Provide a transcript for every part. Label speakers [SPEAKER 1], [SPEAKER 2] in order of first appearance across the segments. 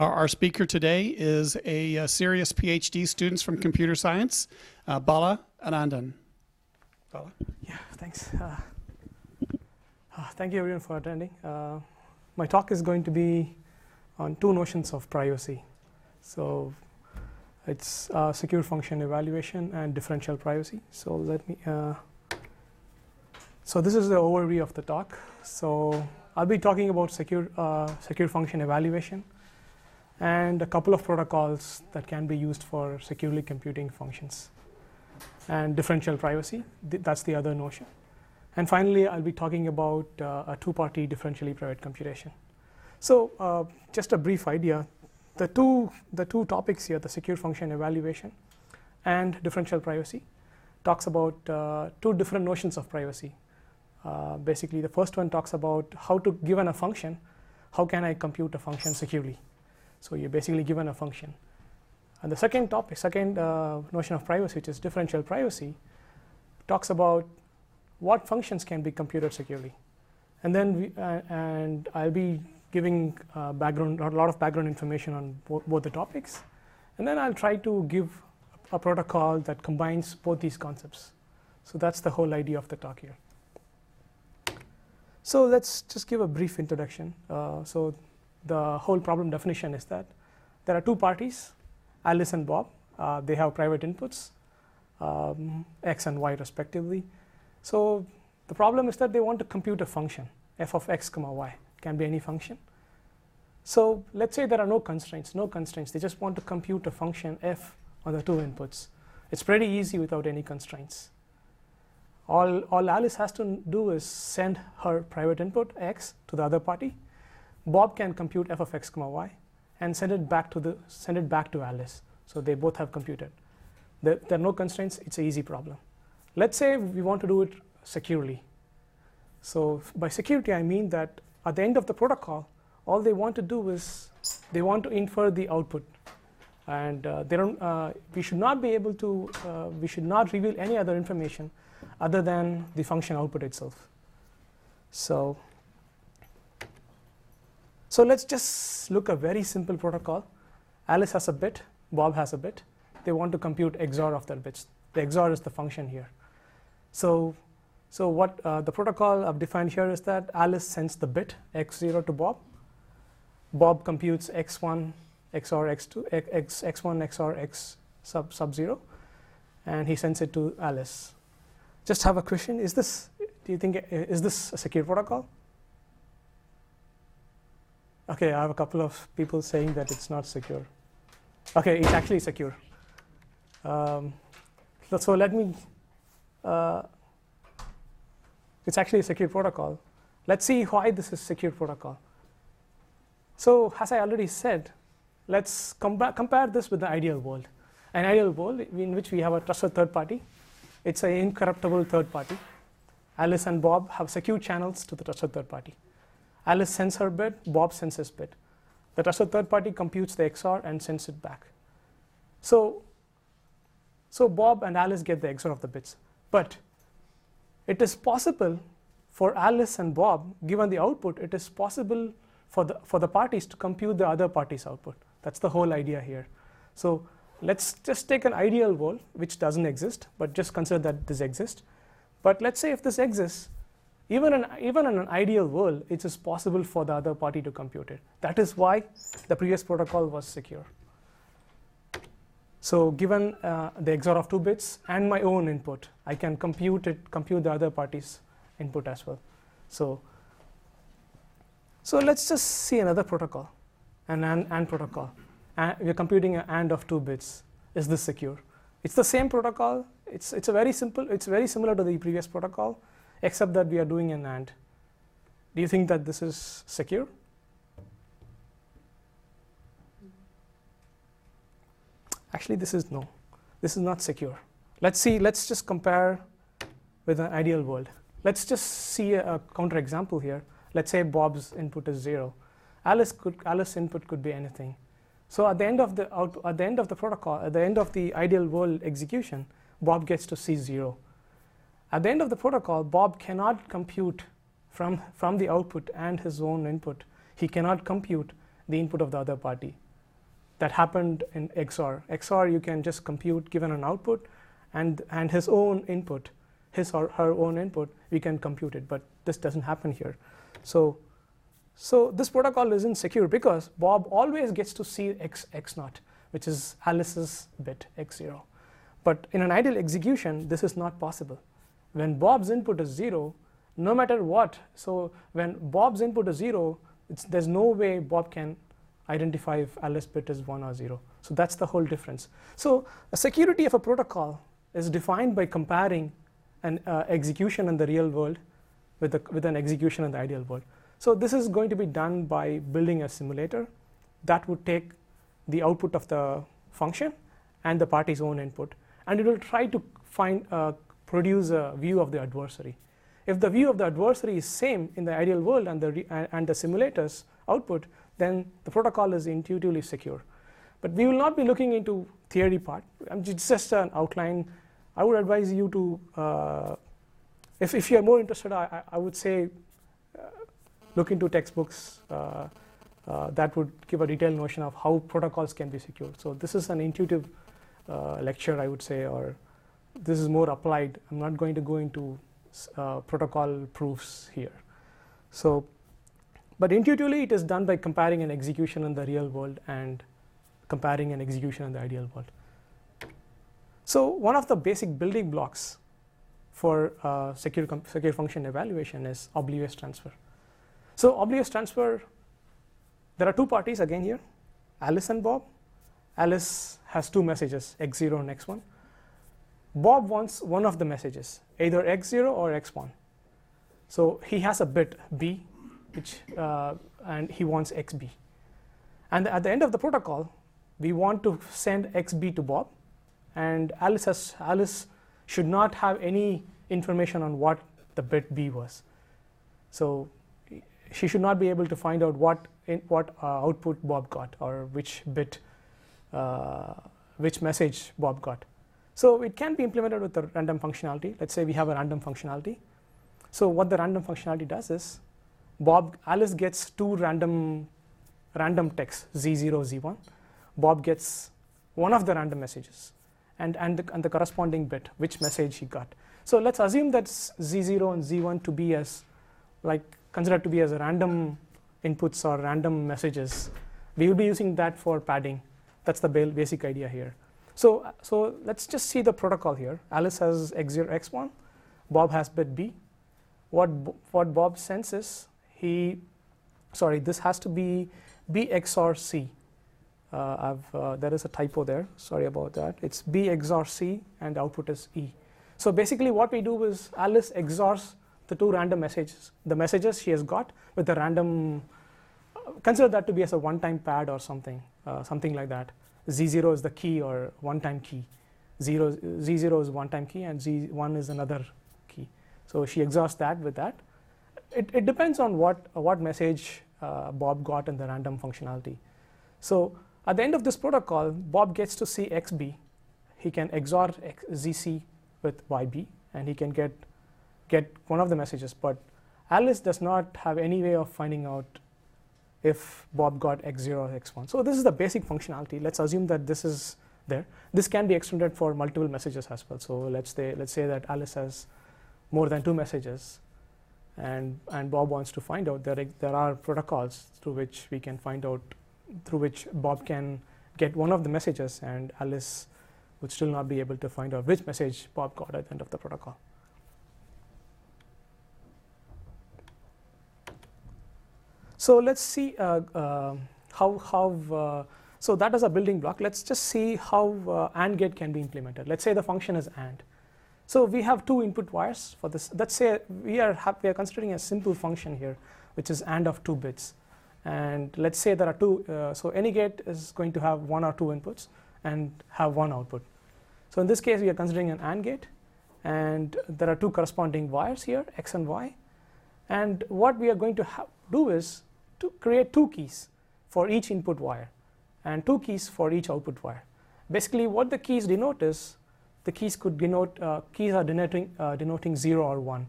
[SPEAKER 1] Our, speaker today is a, uh CERIAS PhD student from computer science, uh, Bala Anandan. Bala.
[SPEAKER 2] Yeah, thanks. Uh, uh, thank you everyone for attending. Uh, my talk is going to be on two notions of privacy. So it's uh, secure function evaluation and differential privacy. So let me. Uh, so this is the overview of the talk. So I'll be talking about secure secure function evaluation and a couple of protocols that can be used for securely computing functions and differential privacy. Th- that's the other notion. And finally, I'll be talking about uh, a two-party differentially private computation. So, uh, just a brief idea: the two the two topics here, the secure function evaluation and differential privacy, talks about uh, two different notions of privacy. Uh, basically, the first one talks about how to given a function, how can I compute a function securely? So you're basically given a function. And the second topic, second uh, notion of privacy, which is differential privacy, talks about what functions can be computed securely. And then we, uh, and I'll be giving uh, background, a lot of background information on bo- both the topics. And then I'll try to give a protocol that combines both these concepts. So that's the whole idea of the talk here. So let's just give a brief introduction. Uh, so the whole problem definition is that there are two parties, Alice and Bob. Uh, they have private inputs, um, x and y respectively. So the problem is that they want to compute a function, f of x comma y, can be any function. So let's say there are no constraints, no constraints. They just want to compute a function f on the two inputs. It's pretty easy without any constraints. All, all Alice has to do is send her private input x to the other party. Bob can compute f of x comma y and send it back to the send it back to Alice. So they both have computed. There, there are no constraints. It's an easy problem. Let's say we want to do it securely. So by security, I mean that at the end of the protocol, all they want to do is they want to infer the output, and uh, they don't. Uh, we should not be able to. Uh, we should not reveal any other information other than the function output itself. So. So let's just look a very simple protocol. Alice has a bit, Bob has a bit. They want to compute XOR of their bits. The XOR is the function here. So, so what uh, the protocol I've defined here is that Alice sends the bit x0 to Bob. Bob computes x1 XOR x2 x, x1 XOR x sub sub 0 and he sends it to Alice. Just have a question, is this do you think uh, is this a secure protocol? Okay, I have a couple of people saying that it's not secure. Okay, it's actually secure. Um, so, let me, uh, it's actually a secure protocol. Let's see why this is secure protocol. So as I already said, let's compa compare this with the ideal world. An ideal world in which we have a trusted third party. It's an incorruptible third party. Alice and Bob have secure channels to the trusted third party. Alice sends her bit, Bob sends his bit. The trusted third party computes the XOR and sends it back. So, so Bob and Alice get the XOR of the bits. But it is possible for Alice and Bob, given the output, it is possible for the, for the parties to compute the other party's output. That's the whole idea here. So let's just take an ideal world, which doesn't exist, but just consider that this exists. But let's say if this exists, even in, even in an ideal world, it is possible for the other party to compute it. That is why the previous protocol was secure. So given uh, the XOR of two bits and my own input, I can compute it, compute the other party's input as well. So, so let's just see another protocol, an AND, AND protocol. And we're computing an AND of two bits. Is this secure? It's the same protocol. It's, it's a very simple, it's very similar to the previous protocol except that we are doing an AND. Do you think that this is secure? Actually, this is no. This is not secure. Let's see, let's just compare with an ideal world. Let's just see a, a counter example here. Let's say Bob's input is zero. Alice could, Alice input could be anything. So at the end of the out, at the end of the protocol, at the end of the ideal world execution, Bob gets to see zero. At the end of the protocol, Bob cannot compute from, from the output and his own input. He cannot compute the input of the other party. that happened in XOR. XOR you can just compute given an output and, and his own input, his or her own input, we can compute it, but this doesn't happen here. So, so this protocol isn't secure because Bob always gets to see X, X naught, which is Alice's bit X0. But in an ideal execution, this is not possible. When Bob's input is zero, no matter what, so when Bob's input is zero, there's no way Bob can identify if Alice bit is 1 or 0. So that's the whole difference. So a security of a protocol is defined by comparing an uh, execution in the real world with, with an execution in the ideal world. So this is going to be done by building a simulator that would take the output of the function and the party's own input and it will try to find uh, produce a view of the adversary. If the view of the adversary is same in the ideal world and the, and the simulator's output, then the protocol is intuitively secure. But we will not be looking into theory part. It's just an outline. I would advise you to, uh, if, if you're more interested, I, I would say uh, look into textbooks. Uh, uh, that would give a detailed notion of how protocols can be secured. So this is an intuitive uh, lecture, I would say, or this is more applied. I'm not going to go into uh, protocol proofs here. So but intuitively, it is done by comparing an execution in the real world and comparing an execution in the ideal world. So one of the basic building blocks for uh, secure, secure function evaluation is oblivious transfer. So oblivious transfer, there are two parties again here, Alice and Bob. Alice has two messages, x0 and x1. Bob wants one of the messages, either x0 or x1. So he has a bit b which uh, and he wants xb. And at the end of the protocol, we want to send xb to Bob, and Alice has, Alice should not have any information on what the bit b was. So she should not be able to find out what in, what uh, output Bob got or which bit, uh, which message Bob got. So it can be implemented with the random functionality. Let's say we have a random functionality. So what the random functionality does is Bob Alice gets two random random texts z0 z1 Bob gets one of the random messages and and the, and the corresponding bit which message he got. So let's assume that z0 and z1 to be as like considered to be as random inputs or random messages. We will be using that for padding. That's the basic idea here so so let's just see the protocol here alice has x0 x1 bob has bit b what what bob sends is he, sorry, this has to be B XOR C. Uh, uh, there is a typo there, sorry about that. It's B XOR C and the output is E. So basically what we do is Alice XORs the two random messages, the messages she has got with the random, uh, consider that to be as a one-time pad or something, uh, something like that. Z0 is the key or one-time key. Zero, Z0 is one-time key and Z1 is another key. So she XORs that with that it, it depends on what, what message uh, Bob got in the random functionality. So at the end of this protocol, Bob gets to see XB. He can XOR X, ZC with YB, and he can get, get one of the messages. But Alice does not have any way of finding out if Bob got X0 or X1. So this is the basic functionality. Let's assume that this is there. This can be extended for multiple messages as well. So let's say, let's say that Alice has more than two messages and, and Bob wants to find out that there are protocols through which we can find out, through which Bob can get one of the messages and Alice would still not be able to find out which message Bob got at the end of the protocol. So let's see uh, uh, how, how uh, so that is a building block. Let's just see how AND gate can be implemented. Let's say the function is AND. So we have two input wires for this. Let's say we are, we are considering a simple function here, which is AND of two bits. And let's say there are two, uh, so any gate is going to have one or two inputs and have one output. So in this case, we are considering an AND gate, and there are two corresponding wires here, X and Y. And what we are going to do is to create two keys for each input wire and two keys for each output wire. Basically, what the keys denote is the keys could denote, uh, keys are denoting, uh, denoting 0 or 1.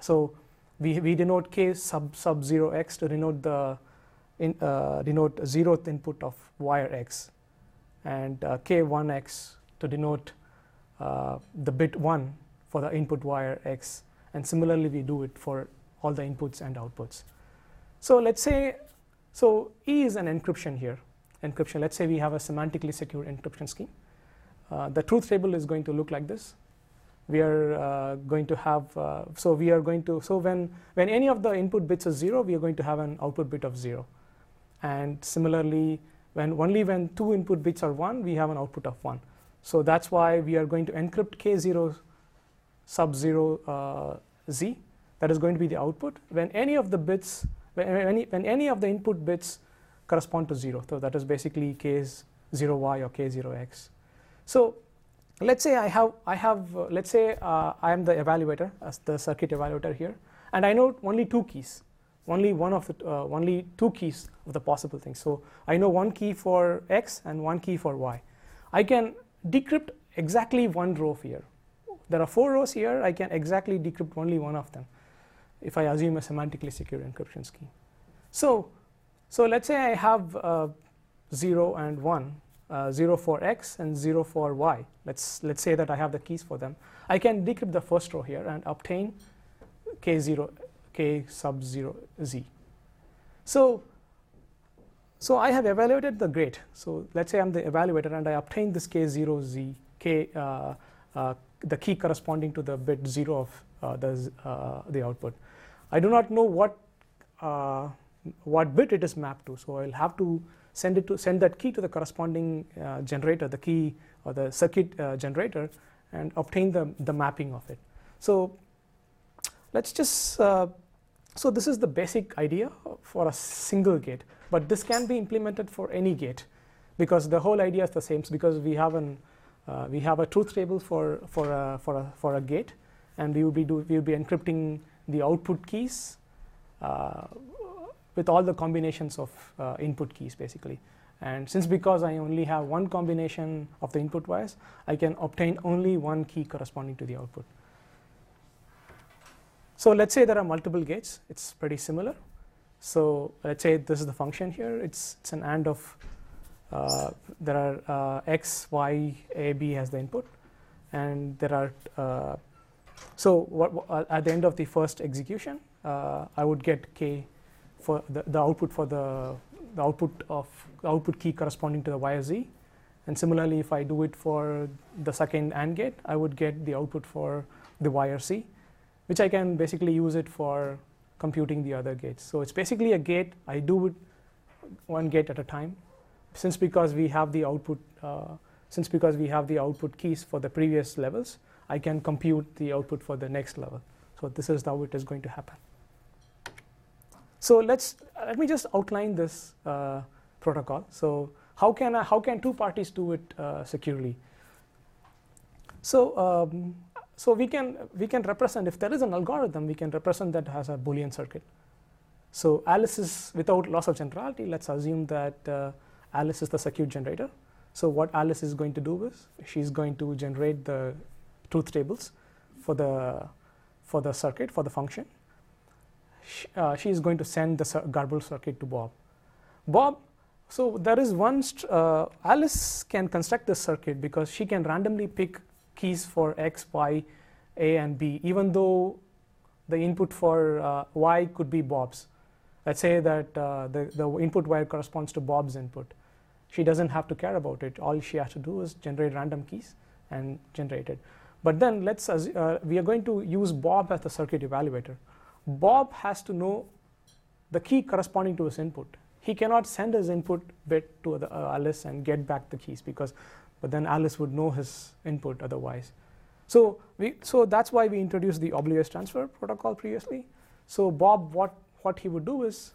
[SPEAKER 2] So we, we denote k sub, sub 0x to denote the in, uh, denote zeroth input of wire x. and uh, K1X to denote uh, the bit 1 for the input wire X. And similarly, we do it for all the inputs and outputs. So let's say, so E is an encryption here. Encryption, let's say we have a semantically secure encryption scheme. Uh, the truth table is going to look like this. We are uh, going to have, uh, so we are going to, so when, when any of the input bits is zero, we are going to have an output bit of zero. And similarly, when only when two input bits are one, we have an output of one. So that's why we are going to encrypt K0 sub 0 uh, Z. That is going to be the output. When any of the bits, when any, when any of the input bits correspond to 0. So that is basically K0Y or K0X. So let's say I have, I have uh, let's say uh, I am the evaluator, as the circuit evaluator here, and I know only two keys, only one of the, uh, only two keys of the possible things. So I know one key for X and one key for Y. I can decrypt exactly one row here. There are four rows here, I can exactly decrypt only one of them if I assume a semantically secure encryption scheme. So, so let's say I have uh, 0 and 1, uh, 0 for x and 0 for y. Let's, let's say that I have the keys for them. I can decrypt the first row here and obtain k0, k sub 0 z. So, so I have evaluated the gate. So let's say I'm the evaluator and I obtain this k0 z, k, uh, uh, the key corresponding to the bit 0 of uh, the, uh, the output. I do not know what, uh, what bit it is mapped to. So I'll have to send it to send that key to the corresponding uh, generator, the key or the circuit uh, generator, and obtain the, the mapping of it. So let's just, uh, so this is the basic idea for a single gate, but this can be implemented for any gate because the whole idea is the same because we have an uh, we have a truth table for for a, for a, for a gate and we will be do, we will be encrypting the output keys uh, with all the combinations of uh, input keys basically. And since because I only have one combination of the input wires, I can obtain only one key corresponding to the output. So let's say there are multiple gates. It's pretty similar. So let's say this is the function here. It's, it's an AND of, uh, there are uh, x, y, a, b as the input. And there are, uh, so what, what, at the end of the first execution, uh, I would get k for the, the output for the, the output of the output key corresponding to the y or z. And similarly, if I do it for the second AND gate, I would get the output for the y or c, which I can basically use it for computing the other gates. So it's basically a gate. I do it one gate at a time. Since because we have the output, uh, since because we have the output keys for the previous levels, I can compute the output for the next level. So this is how it is going to happen. So let's let me just outline this uh, protocol. So how can I, how can two parties do it uh, securely? So um, so we can we can represent if there is an algorithm we can represent that as a Boolean circuit. So Alice is without loss of generality. Let's assume that uh, Alice is the circuit generator. So what Alice is going to do is she's going to generate the truth tables for the for the circuit for the function she, uh, she is going to send the garbled circuit to Bob. Bob, so there is one, uh, Alice can construct this circuit because she can randomly pick keys for X, Y, A, and B, even though the input for uh, Y could be Bob's. Let's say that uh, the, the input wire corresponds to Bob's input. She doesn't have to care about it. All she has to do is generate random keys and generate it. But then let's, uh, we are going to use Bob as the circuit evaluator. Bob has to know the key corresponding to his input. He cannot send his input bit to the, uh, Alice and get back the keys because, but then Alice would know his input otherwise. So we, so that's why we introduced the oblivious transfer protocol previously. So Bob, what what he would do is,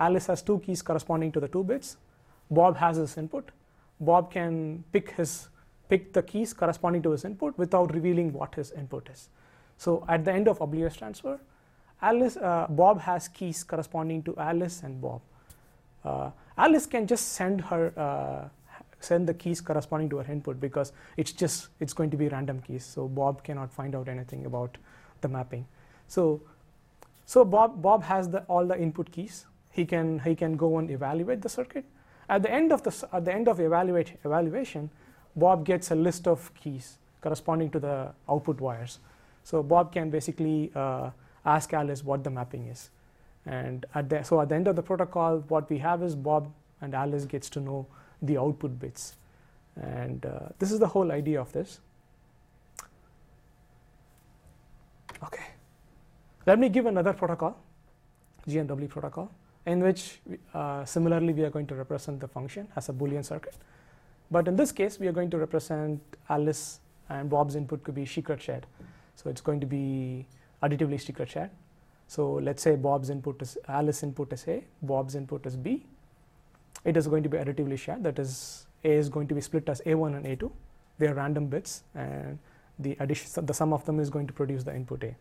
[SPEAKER 2] Alice has two keys corresponding to the two bits. Bob has his input. Bob can pick his pick the keys corresponding to his input without revealing what his input is. So at the end of oblivious transfer, Alice, uh, Bob has keys corresponding to Alice and Bob. Uh, Alice can just send her uh, send the keys corresponding to her input because it's just it's going to be random keys. So Bob cannot find out anything about the mapping. So so Bob Bob has the, all the input keys. He can he can go and evaluate the circuit, At the end of the, at the end of evaluate, evaluation, Bob gets a list of keys corresponding to the output wires. So Bob can basically uh, ask Alice what the mapping is. And at the, so at the end of the protocol, what we have is Bob and Alice gets to know the output bits. And uh, this is the whole idea of this. Okay. Let me give another protocol, GMW protocol, in which uh, similarly we are going to represent the function as a Boolean circuit. But in this case, we are going to represent Alice and Bob's input could be secret shared. So it's going to be additively secret shared. So let's say Bob's input is Alice input is A, Bob's input is B. It is going to be additively shared. That is, A is going to be split as A1 and A2. They are random bits, and the addition, the sum of them is going to produce the input A.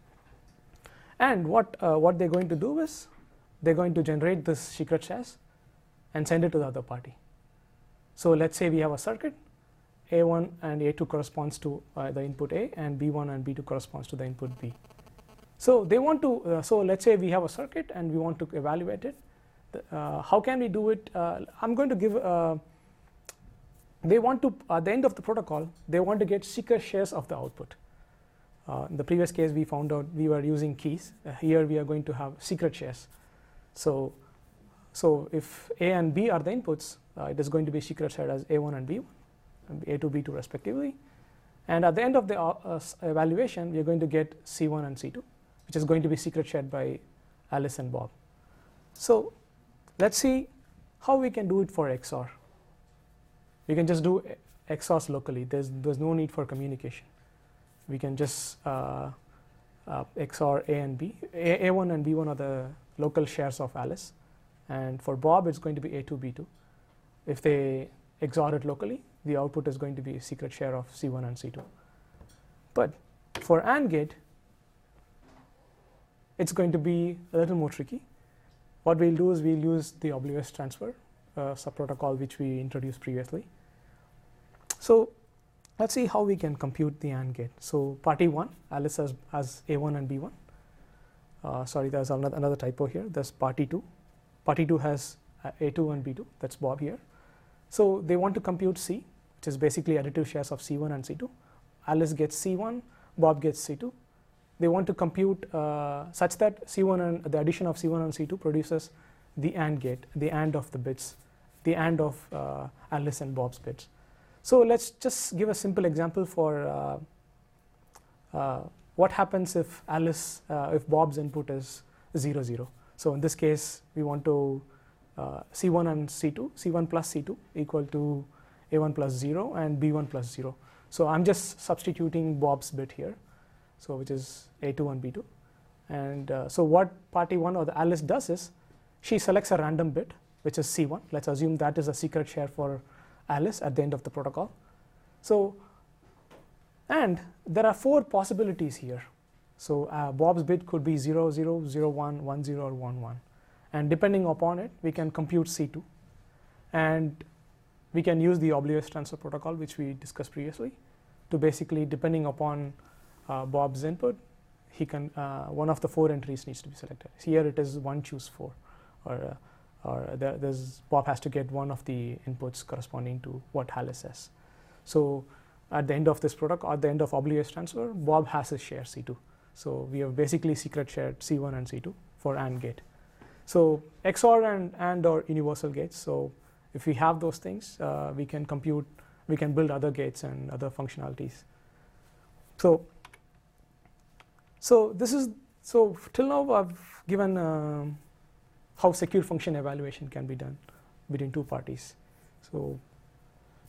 [SPEAKER 2] And what uh, what they're going to do is they're going to generate this secret shares and send it to the other party. So let's say we have a circuit, A1 and A2 corresponds to uh, the input A, and B1 and B2 corresponds to the input B. So they want to, uh, so let's say we have a circuit and we want to evaluate it. Uh, how can we do it? Uh, I'm going to give, uh, they want to, at the end of the protocol, they want to get secret shares of the output. Uh, in the previous case, we found out we were using keys. here we are going to have secret shares. So, so if A and B are the inputs, uh, it is going to be secret shared as A1 and B1, and A2, B2 respectively. And at the end of the uh, uh evaluation, we are going to get C1 and C2, which is going to be secret shared by Alice and Bob. So let's see how we can do it for XOR. We can just do XORs locally. There's, there's no need for communication. We can just uh, uh, XOR A and B. A, A1 and B1 are the local shares of Alice. And for Bob, it's going to be A2, B2. If they XOR it locally, the output is going to be a secret share of C1 and C2. But for AND gate, it's going to be a little more tricky. What we'll do is we'll use the oblivious transfer uh, subprotocol which we introduced previously. So let's see how we can compute the AND gate. So party 1, Alice has, has A1 and B1. Uh, sorry, there's another, another typo here. There's party 2. Party 2 has uh, A2 and B2. That's Bob here. So they want to compute C, which is basically additive shares of C1 and C2. Alice gets C1, Bob gets C2. They want to compute uh, such that C1 and the addition of C1 and C2 produces the AND gate, the AND of the bits, the AND of uh, Alice and Bob's bits. So let's just give a simple example for uh, uh what happens if Alice, uh, if Bob's input is 0, 0. So in this case, we want to uh, C1 and C2, C1 plus C2 equal to A1 plus 0 and B1 plus 0. So I'm just substituting Bob's bit here, so which is A2 and B2. And uh, so what party 1 or the Alice does is she selects a random bit, which is C1. Let's assume that is a secret share for Alice at the end of the protocol. So and there are four possibilities here. So uh, Bob's bit could be 0, 0, 0, 1, 1, 0, or 1, 1. And depending upon it, we can compute C2. And we can use the oblivious transfer protocol, which we discussed previously, to basically, depending upon uh, Bob's input, he can uh, one of the four entries needs to be selected. Here it is one choose four, or uh, or there, there's Bob has to get one of the inputs corresponding to what Alice says. So at the end of this protocol, at the end of oblivious transfer, Bob has his share C2. So we have basically secret shared C1 and C2 for AND gate. So XOR and AND are universal gates. So if we have those things, uh, we can compute, we can build other gates and other functionalities. So, so this is, so till now I've given uh, how secure function evaluation can be done between two parties. So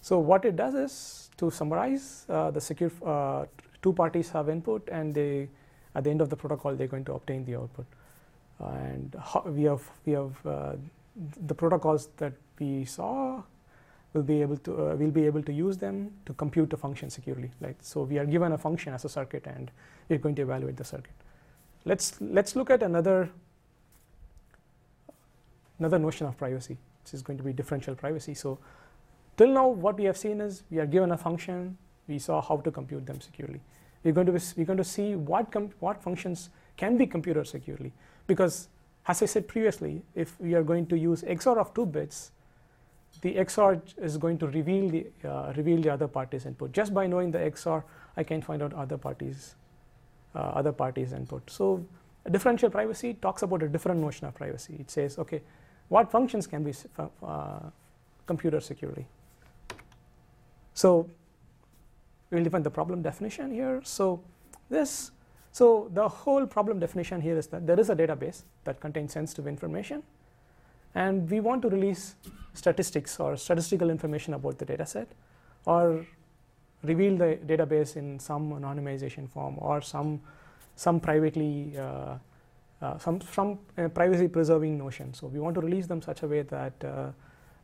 [SPEAKER 2] so what it does is to summarize uh, the secure uh, two parties have input and they at the end of the protocol they're going to obtain the output. And we have we have uh, the protocols that we saw will be able to uh, we'll be able to use them to compute the function securely like so we are given a function as a circuit and we're going to evaluate the circuit. Let's let's look at another another notion of privacy which is going to be differential privacy. So Till now, what we have seen is we are given a function, we saw how to compute them securely. We're going to, be, we're going to see what, what functions can be computed securely. Because as I said previously, if we are going to use XOR of two bits, the XOR is going to reveal the uh, reveal the other party's input. Just by knowing the XOR, I can find out other parties uh, other parties input. So differential privacy talks about a different notion of privacy. It says, okay, what functions can be uh, computed securely? So we'll define the problem definition here. So this, so the whole problem definition here is that there is a database that contains sensitive information, and we want to release statistics or statistical information about the dataset, or reveal the database in some anonymization form or some some privately uh, uh, some some uh, privacy preserving notion. So we want to release them such a way that uh,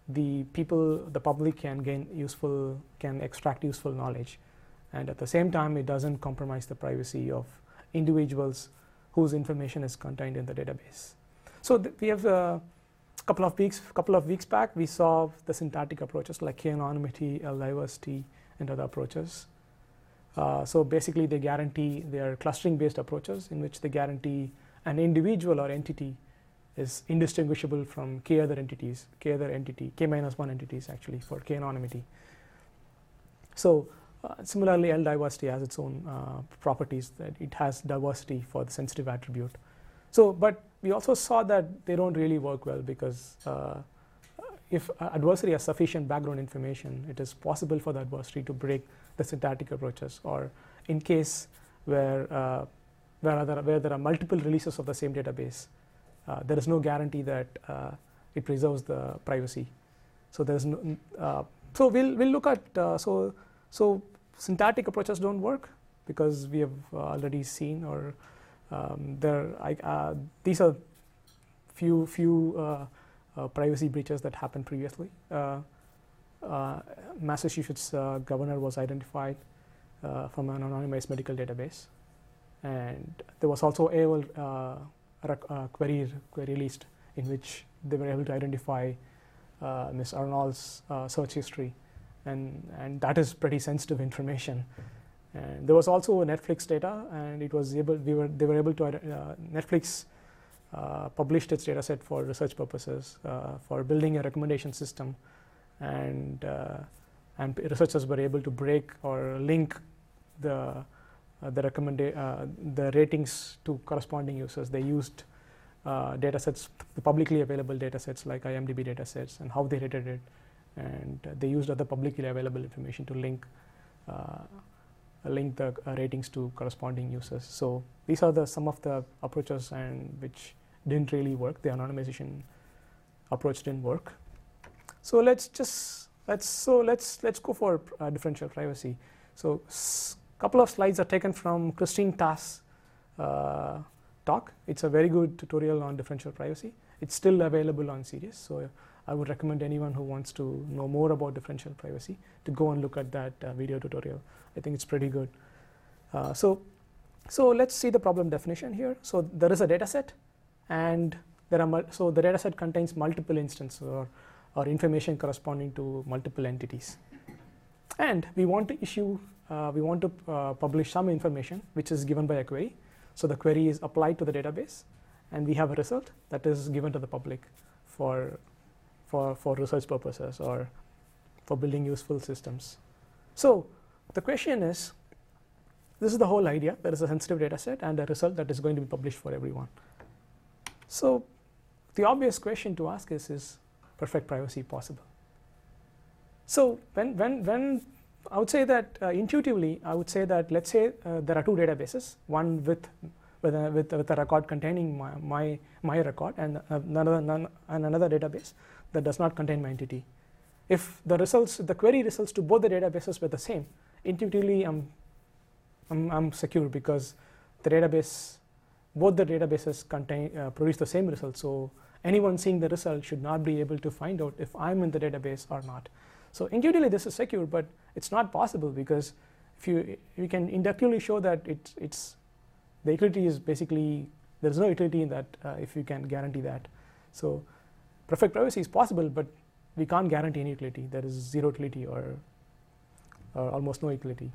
[SPEAKER 2] the people, the public can gain useful, can extract useful knowledge, and at the same time it doesn't compromise the privacy of individuals whose information is contained in the database. So we have a couple of weeks, couple of weeks back, we saw the syntactic approaches like k-anonymity, L-diversity, and other approaches. Uh, so basically, they guarantee they are clustering based approaches in which they guarantee an individual or entity is indistinguishable from k other entities, k other entity, k minus 1 entities actually for k anonymity. So uh, similarly, L diversity has its own uh, properties that it has diversity for the sensitive attribute. So, but we also saw that they don't really work well because uh, if adversary has sufficient background information, it is possible for the adversary to break the syntactic approaches or in case where, uh, where, other, where there are multiple releases of the same database, uh, there is no guarantee that uh, it preserves the privacy. So there's no, uh, so we'll, we'll look at, uh, so, so syntactic approaches don't work because we have already seen or um, there, I, these are few, few uh, privacy breaches that happened previously. Uh, uh, Massachusetts governor was identified from an anonymized medical database, and there was also AOL query, query list in which they were able to identify uh, Ms. Arnold's uh, search history, and and that is pretty sensitive information. And there was also Netflix data, and it was able we were they were able to uh, Netflix uh, published its dataset for research purposes, uh, for building a recommendation system, and uh, and researchers were able to break or link the uh, the recommenda- uh, the ratings to corresponding users. They used uh, datasets, the publicly available datasets like IMDb datasets, and how they rated it, and they used other publicly available information to link link the ratings to corresponding users. So these are the some of the approaches and which didn't really work. The anonymization approach didn't work. So let's just let's so let's let's go for uh, differential privacy. So a couple of slides are taken from Christine Tass' uh, talk. It's a very good tutorial on differential privacy. It's still available on CDS. So I would recommend anyone who wants to know more about differential privacy to go and look at that uh, video tutorial. I think it's pretty good. Uh, so so let's see the problem definition here. So there is a data set and there are so the dataset contains multiple instances or, or information corresponding to multiple entities. And we want to issue, uh, we want to uh, publish some information which is given by a query. So the query is applied to the database, and we have a result that is given to the public for, for, for research purposes or for building useful systems. So the question is, this is the whole idea. There is a sensitive data set and a result that is going to be published for everyone. So the obvious question to ask is, is perfect privacy possible? So when, when, when I would say that uh, intuitively, I would say that let's say uh, there are two databases, one with with a, with, with a record containing my, my, my record and another, none, and another database that does not contain my entity. If the results, the query results to both the databases were the same, intuitively I'm, I'm, I'm secure because the database both the databases contain, uh, produce the same result. So anyone seeing the result should not be able to find out if I'm in the database or not. So intuitively this is secure, but it's not possible because if you, you can inductively show that it's, it's the utility is basically, there's no utility in that uh, if you can guarantee that. So perfect privacy is possible, but we can't guarantee any utility. There is zero utility or, or almost no utility.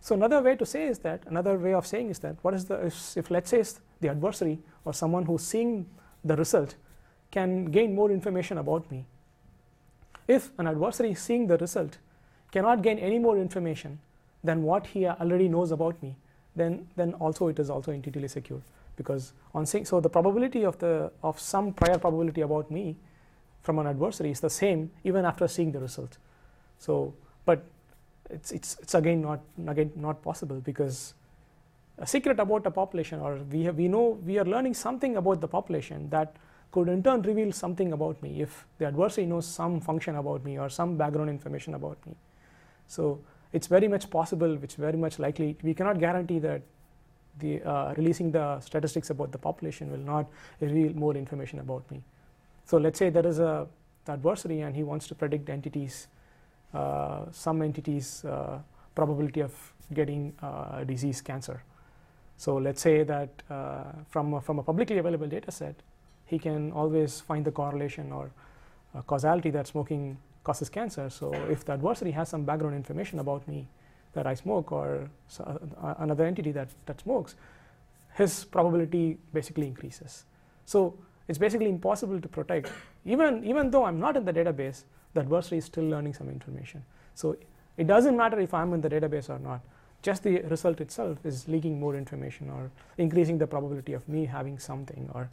[SPEAKER 2] So another way to say is that another way of saying is that what is the if, if let's say the adversary or someone who's seeing the result can gain more information about me if an adversary seeing the result cannot gain any more information than what he already knows about me, then, then also it is also entitlily secure because on seeing, so the probability of the of some prior probability about me from an adversary is the same even after seeing the result. So, but it's, it's, it's again not again not possible because a secret about a population or we have, we know we are learning something about the population that could in turn reveal something about me if the adversary knows some function about me or some background information about me. So it's very much possible, which very much likely, we cannot guarantee that the uh, releasing the statistics about the population will not reveal more information about me. So let's say there is a adversary and he wants to predict entities, uh, some entities uh, probability of getting uh, disease cancer. So let's say that uh, from, a, from a publicly available data set, he can always find the correlation or causality that smoking causes cancer. So if the adversary has some background information about me that I smoke or uh, another entity that, that smokes, his probability basically increases. So it's basically impossible to protect. Even, even though I'm not in the database, the adversary is still learning some information. So it doesn't matter if I'm in the database or not. Just the result itself is leaking more information or increasing the probability of me having something or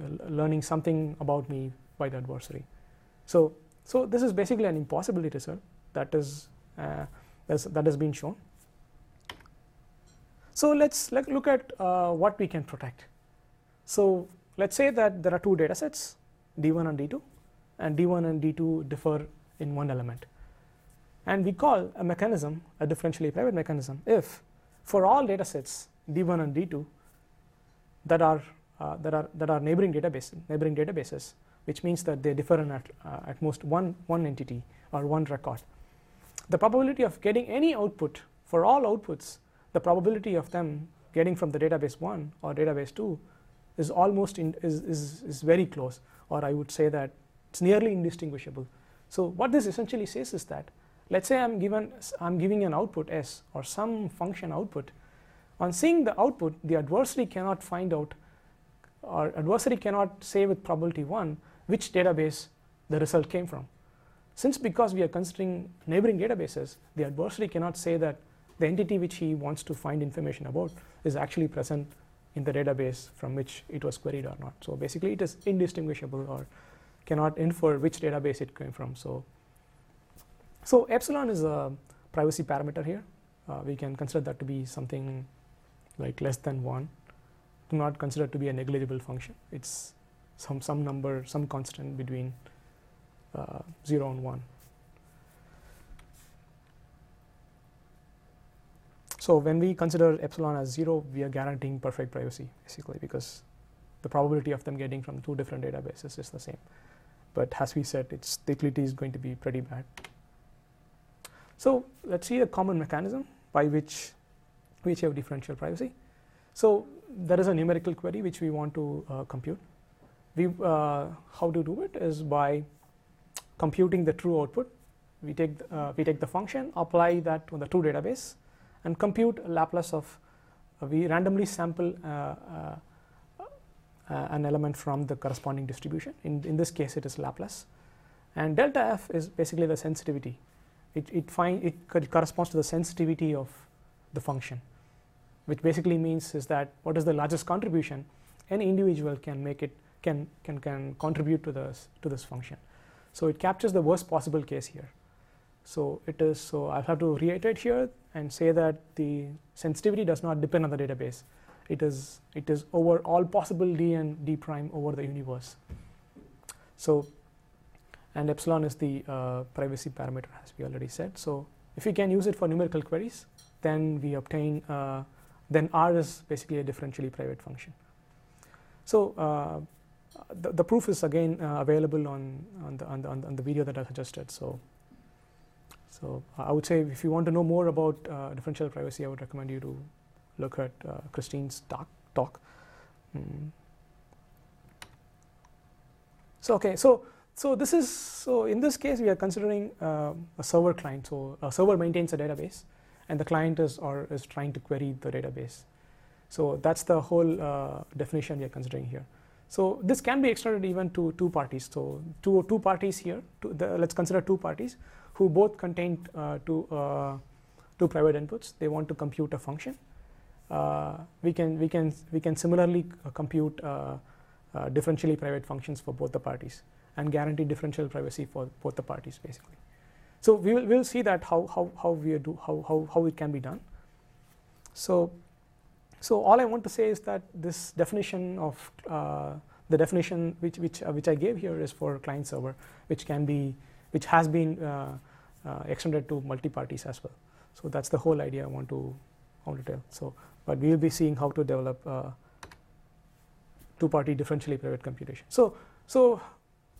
[SPEAKER 2] uh, learning something about me by the adversary. So, so this is basically an impossibility result that is uh, that has been shown. So let's let look at uh, what we can protect. So let's say that there are two data sets, D1 and D2, and D1 and D2 differ in one element. And we call a mechanism a differentially private mechanism if for all data sets D1 and D2 that are uh, that are that are neighboring databases neighboring databases which means that they differ in at, uh, at most one one entity or one record the probability of getting any output for all outputs the probability of them getting from the database 1 or database 2 is almost in, is, is, is very close or I would say that it's nearly indistinguishable. So what this essentially says is that let's say I'm given I'm giving an output s or some function output on seeing the output the adversary cannot find out or adversary cannot say with probability 1 which database the result came from. Since because we are considering neighboring databases, the adversary cannot say that the entity which he wants to find information about is actually present in the database from which it was queried or not. So basically it is indistinguishable or cannot infer which database it came from. So, so epsilon is a privacy parameter here. Uh, we can consider that to be something like less than 1. Do not consider to be a negligible function. It's some, some number, some constant between uh, 0 and 1. So when we consider epsilon as 0, we are guaranteeing perfect privacy basically because the probability of them getting from two different databases is the same. But as we said, its utility is going to be pretty bad. So let's see a common mechanism by which we achieve differential privacy. So there is a numerical query which we want to uh, compute. We, uh, how to do it is by computing the true output. We take, uh, we take the function, apply that to the true database, and compute Laplace of, uh, we randomly sample uh, uh, uh, an element from the corresponding distribution. In, in this case, it is Laplace. And delta f is basically the sensitivity. It, it, find, it, it corresponds to the sensitivity of the function, which basically means is that what is the largest contribution any individual can make it can, can, can contribute to this, to this function. So it captures the worst possible case here. So it is, so I'll have to reiterate here and say that the sensitivity does not depend on the database. It is, it is over all possible d and d prime over the universe. So, and epsilon is the uh, privacy parameter as we already said. So if we can use it for numerical queries, then we obtain, uh, then R is basically a differentially private function. So uh, the, the proof is again uh, available on, on, the, on, the, on the video that I suggested. So, so I would say if you want to know more about uh, differential privacy, I would recommend you to look at uh, Christine's talk. talk. Mm. So okay, so so this is so in this case we are considering uh, a server client. So a server maintains a database, and the client is or is trying to query the database. So that's the whole uh, definition we are considering here. So this can be extended even to two parties. So two, two parties here, two, the, let's consider two parties who both contain uh, two, uh, two private inputs. They want to compute a function. Uh, we, can, we, can, we can similarly uh, compute uh, uh, differentially private functions for both the parties and guarantee differential privacy for both the parties basically. So we will we'll see that how, how, how we do how, how, how it can be done. So so all I want to say is that this definition of uh, the definition which which uh, which I gave here is for client server, which can be which has been uh, uh extended to multi parties as well. So that's the whole idea I want to I want to tell. So but we will be seeing how to develop uh, two party differentially private computation. So so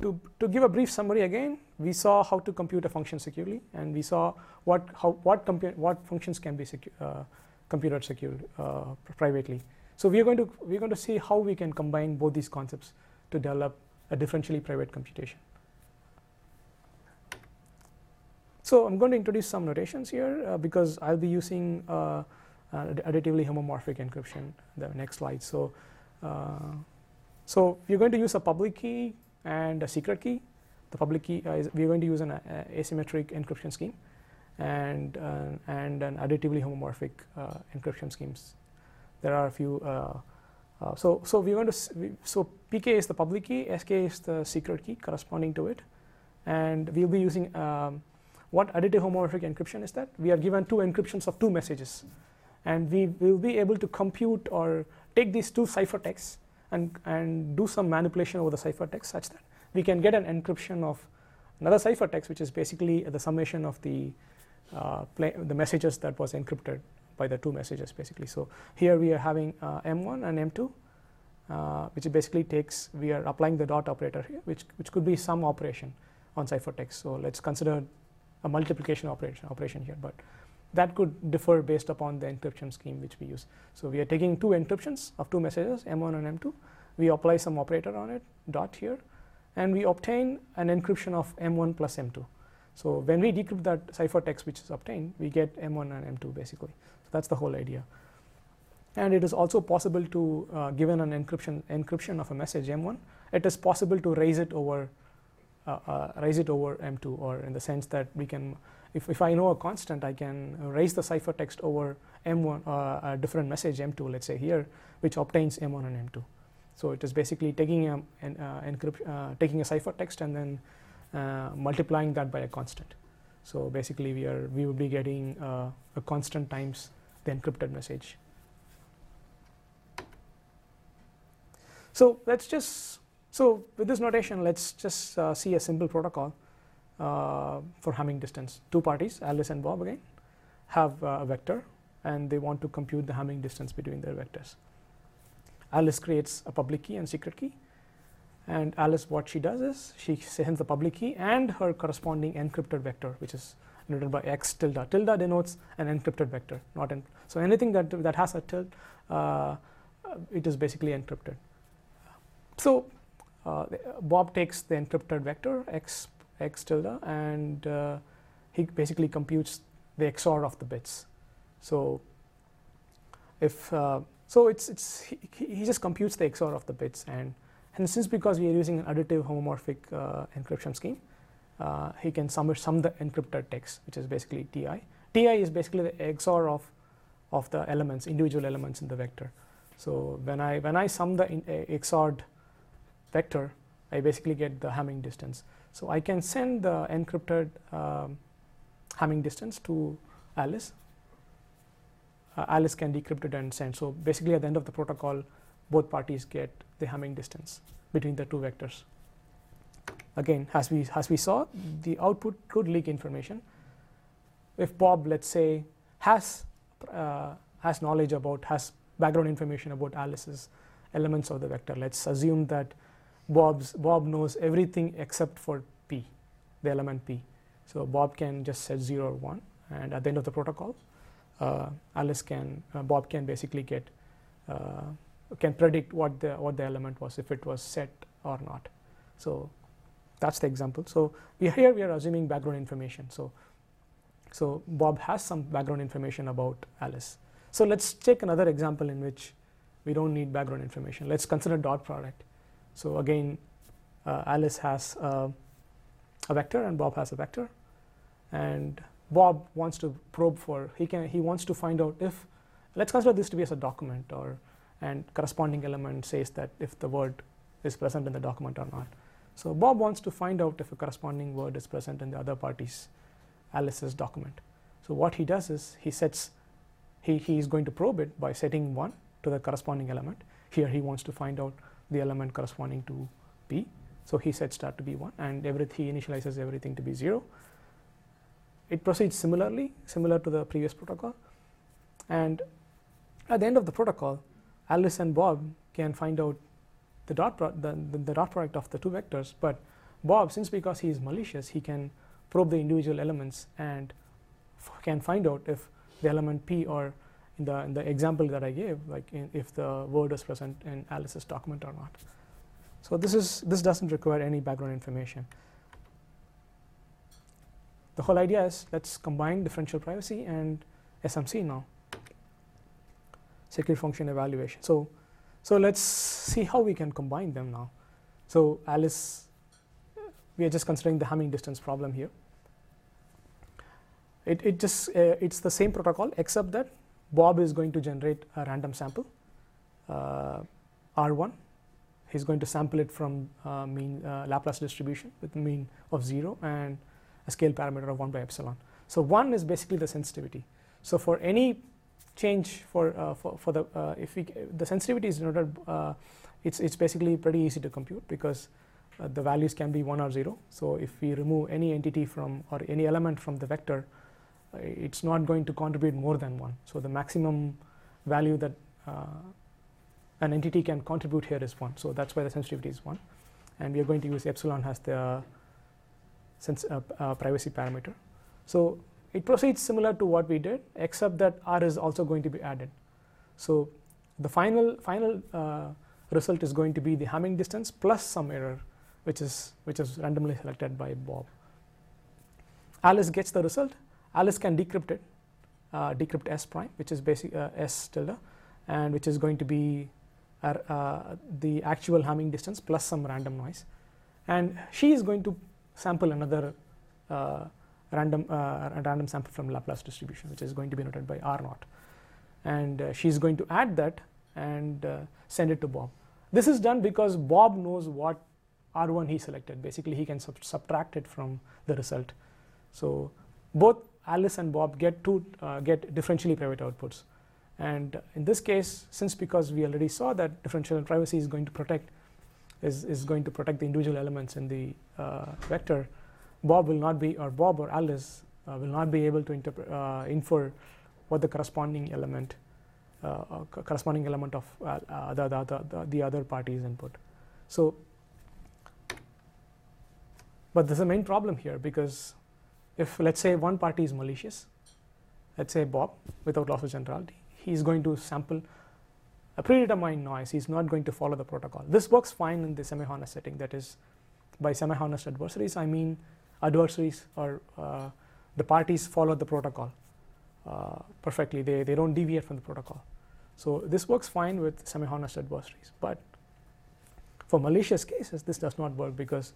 [SPEAKER 2] to, to give a brief summary again, we saw how to compute a function securely, and we saw what how what what functions can be secu uh, computed secure uh, privately. So we are going to we are going to see how we can combine both these concepts to develop a differentially private computation. So I'm going to introduce some notations here uh, because I'll be using uh, additively homomorphic encryption. The next slide. So uh, so we're going to use a public key and a secret key. The public key uh, is we're going to use an uh, asymmetric encryption scheme and, uh, and an additively homomorphic uh, encryption schemes. There are a few. Uh, so, so we're going to so PK is the public key, SK is the secret key corresponding to it, and we'll be using um, what additive homomorphic encryption is that we are given two encryptions of two messages, and we will be able to compute or take these two ciphertexts and, and do some manipulation over the ciphertext such that we can get an encryption of another ciphertext, which is basically the summation of the the messages that was encrypted by the two messages basically. So here we are having uh, M1 and M2, uh, which basically takes we are applying the dot operator here, which which could be some operation on ciphertext. So let's consider a multiplication operation operation here, but that could differ based upon the encryption scheme which we use. So we are taking two encryptions of two messages, M1 and M2. We apply some operator on it, dot here, and we obtain an encryption of M1 plus M2. So when we decrypt that ciphertext which is obtained, we get M1 and M2 basically. So that's the whole idea. And it is also possible to, uh, given an encryption encryption of a message M1, it is possible to raise it over uh, uh, raise it over M2, or in the sense that we can, if, if I know a constant, I can raise the ciphertext over M1, uh, a different message M2, let's say here, which obtains M1 and M2. So it is basically taking a, an, uh, uh, taking a ciphertext and then multiplying that by a constant. So basically, we are we would be getting uh, a constant times the encrypted message. So let's just so with this notation, let's just uh, see a simple protocol uh, for Hamming distance. Two parties, Alice and Bob again, have uh, a vector, and they want to compute the Hamming distance between their vectors. Alice creates a public key and secret key, and Alice, what she does is she sends the public key and her corresponding encrypted vector, which is denoted by x tilde. Tilde denotes an encrypted vector, not en so anything that that has a tilde, uh, it is basically encrypted. So uh, Bob takes the encrypted vector x x tilde and uh, he basically computes the XOR of the bits. So if uh, so, it's it's he, he just computes the XOR of the bits and and since because we are using an additive homomorphic uh, encryption scheme, uh, he can sum, sum the encrypted text, which is basically TI. TI is basically the XOR of, of the elements, individual elements in the vector. So when I, when I sum the in, uh, XORed vector, I basically get the Hamming distance. So I can send the encrypted um, Hamming distance to Alice. Uh, Alice can decrypt it and send. So basically at the end of the protocol, both parties get the Hamming distance between the two vectors. Again, as we, as we saw, the output could leak information. If Bob, let's say, has, uh, has knowledge about, has background information about Alice's elements of the vector, let's assume that Bob's, Bob knows everything except for P, the element P. So Bob can just set 0 or 1, and at the end of the protocol, uh, Alice can, uh, Bob can basically get uh, can predict what the what the element was if it was set or not. So that's the example. So we here we are assuming background information. So so Bob has some background information about Alice. So let's take another example in which we don't need background information. Let's consider dot product. So again, uh, Alice has a vector and Bob has a vector, and Bob wants to probe for he can he wants to find out if let's consider this to be as a document or and corresponding element says that if the word is present in the document or not. So Bob wants to find out if a corresponding word is present in the other party's Alice's document. So what he does is he sets he, he is going to probe it by setting 1 to the corresponding element. Here he wants to find out the element corresponding to p. So he sets start to be 1 and everything he initializes everything to be 0. It proceeds similarly, similar to the previous protocol. And at the end of the protocol, Alice and Bob can find out the dot, the, the, the dot product of the two vectors. But Bob, since because he is malicious, he can probe the individual elements and can find out if the element p or in the, in the example that I gave, like in, if the word is present in Alice's document or not. So this is this doesn't require any background information. The whole idea is let's combine differential privacy and SMC now. Security function evaluation. So so let's see how we can combine them now. So Alice, we are just considering the Hamming distance problem here. It, it just uh, it's the same protocol except that Bob is going to generate a random sample uh, R1 he's going to sample it from uh, mean uh, Laplace distribution with mean of 0 and a scale parameter of 1 by epsilon. So 1 is basically the sensitivity. So for any change for, uh, for, for, the, uh, if we, the sensitivity is denoted, uh, it's, it's basically pretty easy to compute because uh, the values can be 1 or 0. So if we remove any entity from or any element from the vector, it's not going to contribute more than 1. So the maximum value that an entity can contribute here is 1. So that's why the sensitivity is 1. And we are going to use epsilon as the uh, uh, privacy parameter. So it proceeds similar to what we did, except that R is also going to be added. So the final, final uh, result is going to be the Hamming distance plus some error, which is, which is randomly selected by Bob. Alice gets the result. Alice can decrypt it, uh, decrypt S prime, which is basic uh, S tilde, and which is going to be are, uh, the actual Hamming distance plus some random noise. And she is going to sample another uh, random, uh, random sample from Laplace distribution, which is going to be noted by R naught. And uh, she is going to add that and uh, send it to Bob. This is done because Bob knows what R1 he selected. Basically, he can sub subtract it from the result. So both Alice and Bob get two uh, get differentially private outputs. And in this case, since because we already saw that differential privacy is going to protect is, is going to protect the individual elements in the uh, vector, Bob will not be or Bob or Alice uh, will not be able to interpret, uh, infer what the corresponding element uh, uh, corresponding element of uh, the, the, the, the other party's input. So, but there's a main problem here because if let's say one party is malicious, let's say Bob without loss of generality, he's going to sample a predetermined noise. He's not going to follow the protocol. This works fine in the semi-honest setting. That is, by semi-honest adversaries, I mean adversaries or uh, the parties follow the protocol uh, perfectly. They, they don't deviate from the protocol. So this works fine with semi-honest adversaries. But for malicious cases, this does not work because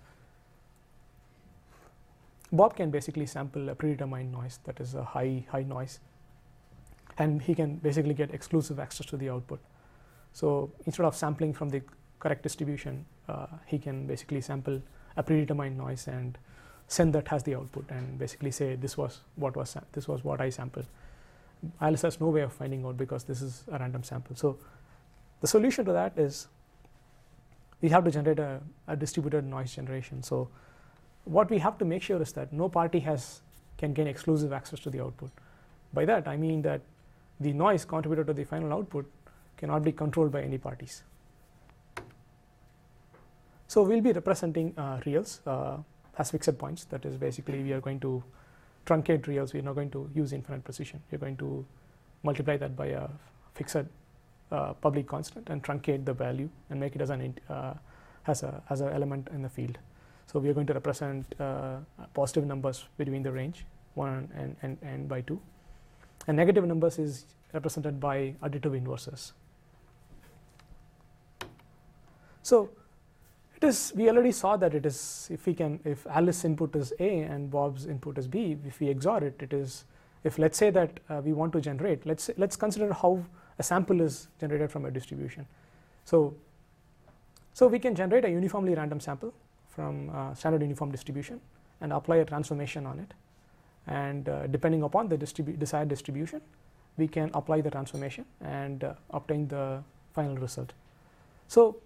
[SPEAKER 2] Bob can basically sample a predetermined noise that is a high high noise and he can basically get exclusive access to the output. So instead of sampling from the correct distribution, uh, he can basically sample a predetermined noise and send that as the output and basically say this was what was this was what I sampled. Alice has no way of finding out because this is a random sample. So the solution to that is we have to generate a, a distributed noise generation. So what we have to make sure is that no party has can gain exclusive access to the output. By that I mean that the noise contributed to the final output cannot be controlled by any parties. So we will be representing uh, reals uh, as fixed points that is basically we are going to truncate reals we are not going to use infinite precision we are going to multiply that by a fixed uh, public constant and truncate the value and make it as an uh, as a as an element in the field. So we are going to represent uh, positive numbers between the range 1 and, and, and by 2 and negative numbers is represented by additive inverses. So It is, we already saw that it is, if we can, if Alice input is A and Bob's input is B, if we XOR it, it is, if let's say that uh, we want to generate, let's, let's consider how a sample is generated from a distribution. So, so we can generate a uniformly random sample from uh, standard uniform distribution and apply a transformation on it. And uh, depending upon the distribu desired distribution, we can apply the transformation and uh, obtain the final result. So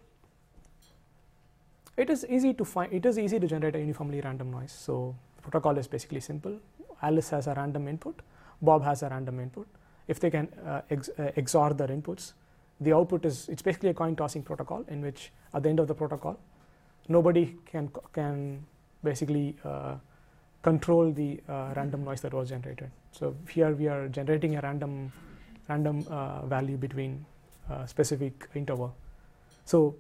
[SPEAKER 2] it is easy to find, it is easy to generate a uniformly random noise. So the protocol is basically simple. Alice has a random input, Bob has a random input. If they can uh, ex uh, XOR their inputs, the output is, it's basically a coin tossing protocol in which at the end of the protocol, nobody can, can basically uh, control the uh, random noise that was generated. So here we are generating a random, random uh, value between uh, specific interval. So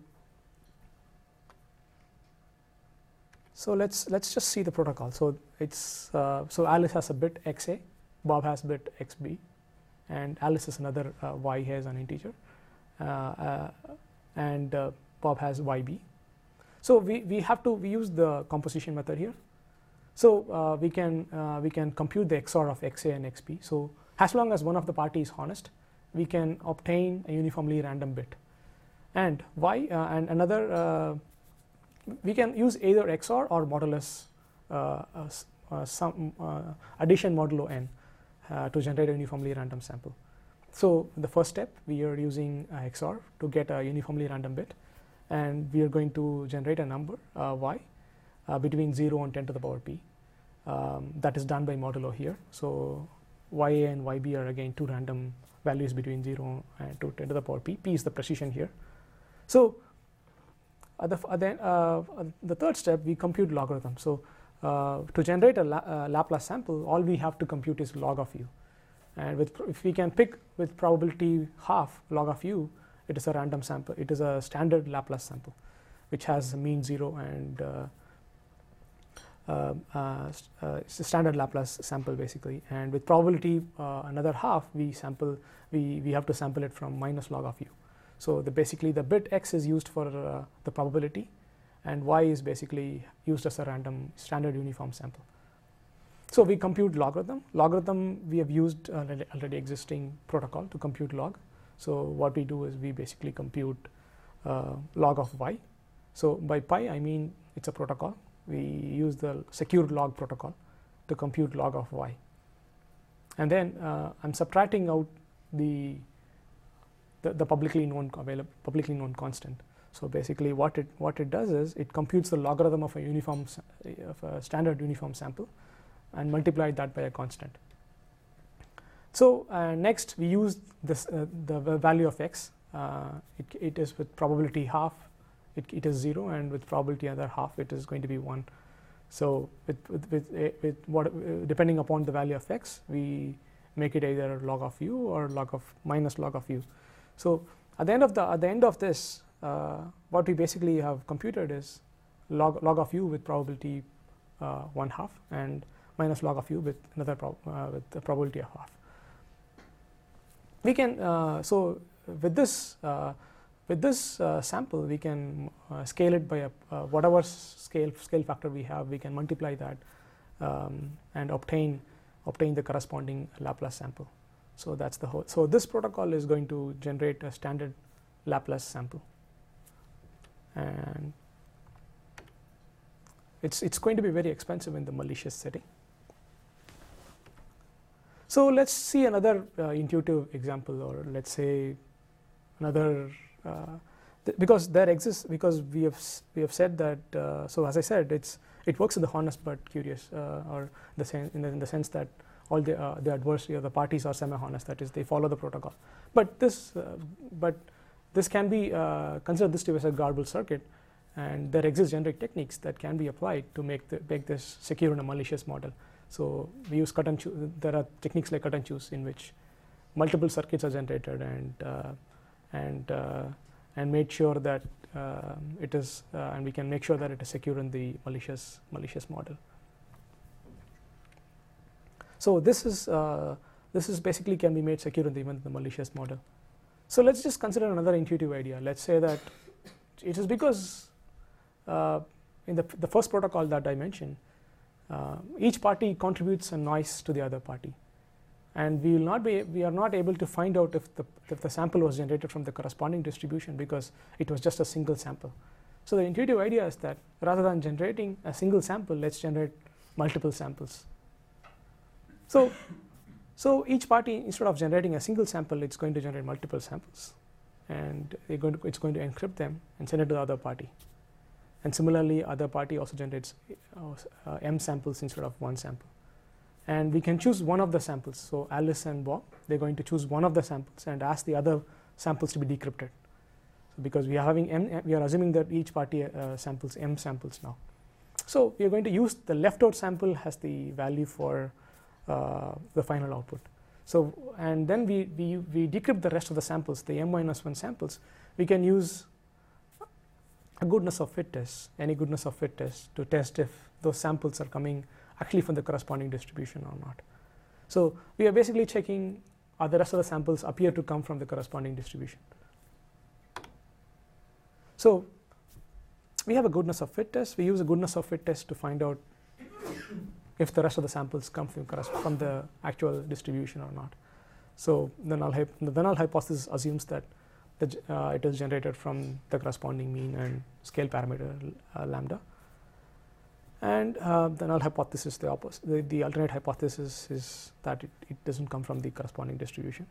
[SPEAKER 2] So let's let's just see the protocol. So it's uh, so Alice has a bit XA, Bob has bit XB, and Alice is another uh, Y has an integer, uh, uh and uh, Bob has YB. So we, we have to we use the composition method here. So uh, we can we can compute the XOR of XA and XB. So as long as one of the parties is honest, we can obtain a uniformly random bit. And Y and another we can use either XOR or modulus uh, uh, uh, some addition modulo n to generate a uniformly random sample. So the first step we are using XOR to get a uniformly random bit and we are going to generate a number y between 0 and 10 to the power p. Um, that is done by modulo here. So ya and yb are again two random values between 0 and to 10 to the power p. p is the precision here. So uh, the, uh, then, uh, the third step, we compute logarithm. So to generate a La Laplace sample, all we have to compute is log of u. And with, if we can pick with probability half log of u, it is a random sample. It is a standard Laplace sample, which has mean zero and uh, uh, uh, it's a standard Laplace sample basically. And with probability another half, we sample we we have to sample it from minus log of u. So the basically the bit x is used for uh, the probability and y is basically used as a random standard uniform sample. So we compute logarithm. Logarithm we have used uh, already existing protocol to compute log. So what we do is we basically compute uh, log of y. So by pi I mean it's a protocol. We use the secure log protocol to compute log of y. And then uh, I'm subtracting out the the, the publicly known publicly known constant. So basically, what it what it does is it computes the logarithm of a uniform of a standard uniform sample, and multiply that by a constant. So uh, next we use this uh, the value of x. Uh, it, it is with probability half, it, it is zero, and with probability other half, it is going to be one. So with with with, with what depending upon the value of x, we make it either log of u or log of minus log of u. So at the end of the at the end of this, uh, what we basically have computed is log log of u with probability uh, one half and minus log of u with another prob uh, with the probability of half. We can uh, so with this uh, with this uh, sample we can scale it by a, whatever scale scale factor we have. We can multiply that um, and obtain obtain the corresponding Laplace sample. So that's the whole. So this protocol is going to generate a standard Laplace sample, and it's it's going to be very expensive in the malicious setting. So let's see another uh, intuitive example, or let's say another. Uh, because there exists because we have we have said that uh, so as I said it's it works in the honest but curious uh, or the in the, in the sense that all the, uh, the adversary or the parties are semi-honest, that is they follow the protocol. But this, uh, but this can be uh, considered this to be a garbled circuit and there exist generic techniques that can be applied to make, the, make this secure in a malicious model. So we use cut and choose, there are techniques like cut and choose in which multiple circuits are generated and, uh, and, uh, and made sure that uh, it is, and we can make sure that it is secure in the malicious, malicious model. So this is uh, this is basically can be made secure in the even the malicious model. So let's just consider another intuitive idea. Let's say that it is because uh, in the, the first protocol that I mentioned, uh, each party contributes a noise to the other party. And we will not be, we are not able to find out if the, if the sample was generated from the corresponding distribution because it was just a single sample. So the intuitive idea is that rather than generating a single sample, let's generate multiple samples. So, so each party, instead of generating a single sample, it's going to generate multiple samples, and going to, it's going to encrypt them and send it to the other party. And similarly, other party also generates uh, uh, m samples instead of one sample. And we can choose one of the samples. So Alice and Bob, they're going to choose one of the samples and ask the other samples to be decrypted. So because we are having m, we are assuming that each party uh, samples m samples now. So we are going to use the left-out sample as the value for Uh, the final output. So and then we, we, we decrypt the rest of the samples, the m minus 1 samples. We can use a goodness of fit test, any goodness of fit test to test if those samples are coming actually from the corresponding distribution or not. So we are basically checking are the rest of the samples appear to come from the corresponding distribution. So we have a goodness of fit test. We use a goodness of fit test to find out if the rest of the samples come from, from the actual distribution or not. So the null, the null hypothesis assumes that the, uh, it is generated from the corresponding mean and scale parameter uh, lambda. And uh, the null hypothesis, the, opposite, the, the, alternate hypothesis is that it, it, doesn't come from the corresponding distribution.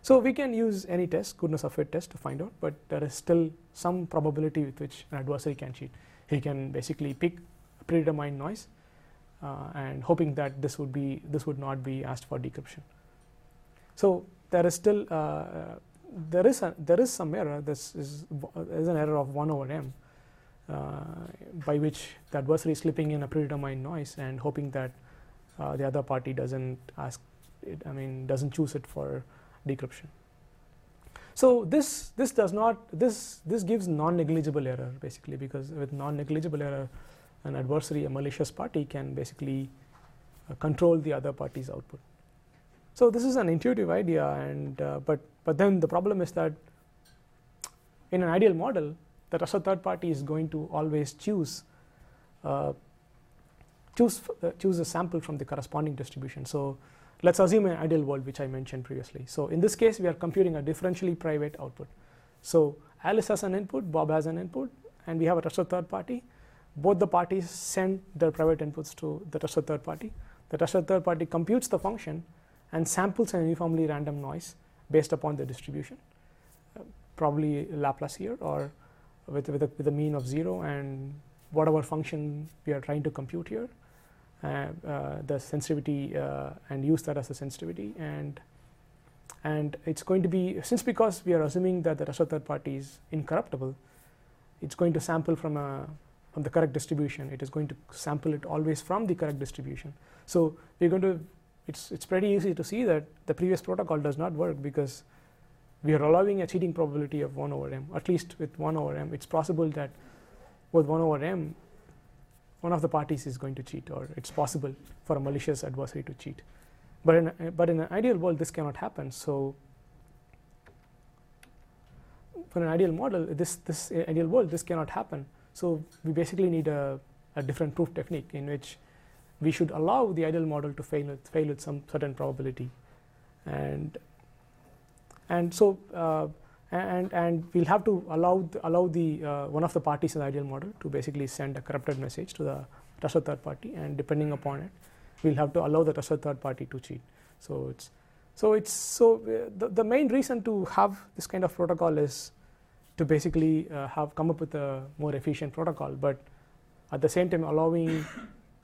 [SPEAKER 2] So we can use any test, goodness of fit test to find out, but there is still some probability with which an adversary can cheat. He can basically pick a predetermined noise and hoping that this would be this would not be asked for decryption. So there is still uh, there is a, there is some error. This is, is an error of one over m, uh, by which the adversary is slipping in a predetermined noise and hoping that uh, the other party doesn't ask it. I mean, doesn't choose it for decryption. So this this does not this this gives non-negligible error basically because with non-negligible error, an adversary, a malicious party, can basically uh, control the other party's output. So this is an intuitive idea, and uh, but but then the problem is that in an ideal model, the trusted third party is going to always choose uh, choose uh, choose a sample from the corresponding distribution. So let's assume an ideal world which I mentioned previously. So in this case, we are computing a differentially private output. So Alice has an input, Bob has an input, and we have a trusted third party. Both the parties send their private inputs to the trusted third party. The trusted third party computes the function and samples an uniformly random noise based upon the distribution, uh, probably Laplace here or with, with a, with, a, mean of 0 and whatever function we are trying to compute here, uh, uh, the sensitivity uh, and use that as a sensitivity and and it's going to be since because we are assuming that the trusted third party is incorruptible, it's going to sample from a from the correct distribution. It is going to sample it always from the correct distribution. So we're going to it's, it's pretty easy to see that the previous protocol does not work because we are allowing a cheating probability of 1 over m. At least with 1 over m, it's possible that with 1 over m, one of the parties is going to cheat, or it's possible for a malicious adversary to cheat. But in, a, but in an ideal world, this cannot happen. So, for an ideal model, this, this ideal world, this cannot happen. So, we basically need a, a different proof technique in which we should allow the ideal model to fail with, fail with some certain probability. And, and so, uh, and, and we'll have to allow allow the uh, one of the parties in the ideal model to basically send a corrupted message to the trusted third party, and depending upon it, we'll have to allow the trusted third party to cheat. So it's so it's so uh, the, the main reason to have this kind of protocol is to basically uh, have come up with a more efficient protocol, but at the same time allowing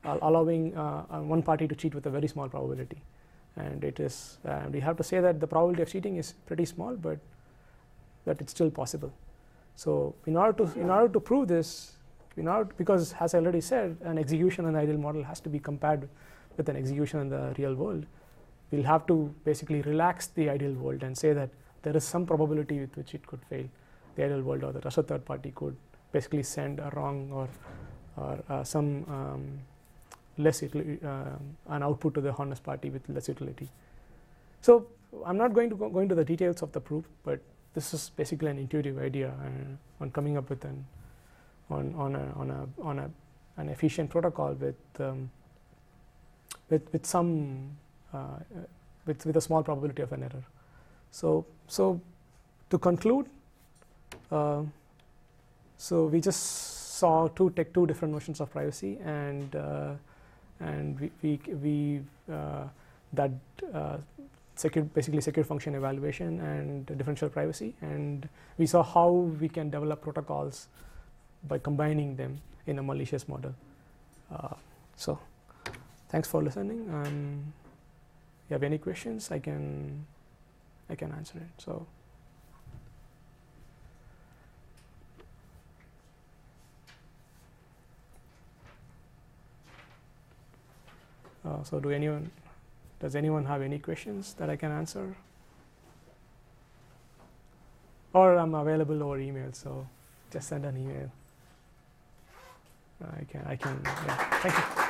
[SPEAKER 2] allowing uh, uh, one party to cheat with a very small probability. And it is, we have to say that the probability of cheating is pretty small, but that it's still possible. So in order to, in order to prove this, in order, because as I already said, an execution in the ideal model has to be compared with an execution in the real world. We'll have to basically relax the ideal world and say that there is some probability with which it could fail. Ideal world or the trusted third party could basically send a wrong or, or uh, some um, less uh, an output to the honest party with less utility. So I'm not going to go, go, into the details of the proof, but this is basically an intuitive idea uh, on coming up with an on, on, a, on, a, on a, an efficient protocol with, um, with, with some uh, with, with a small probability of an error. So, so to conclude, uh, so we just saw two take two different notions of privacy, and uh, and we we, we uh, that uh, secure basically secure function evaluation and differential privacy, and we saw how we can develop protocols by combining them in a malicious model. So, thanks for listening. Um, you have any questions, I can I can answer it. So. Uh, so do anyone does anyone have any questions that I can answer? Or I'm available over email, so just send an email. I can I can yeah. Thank you.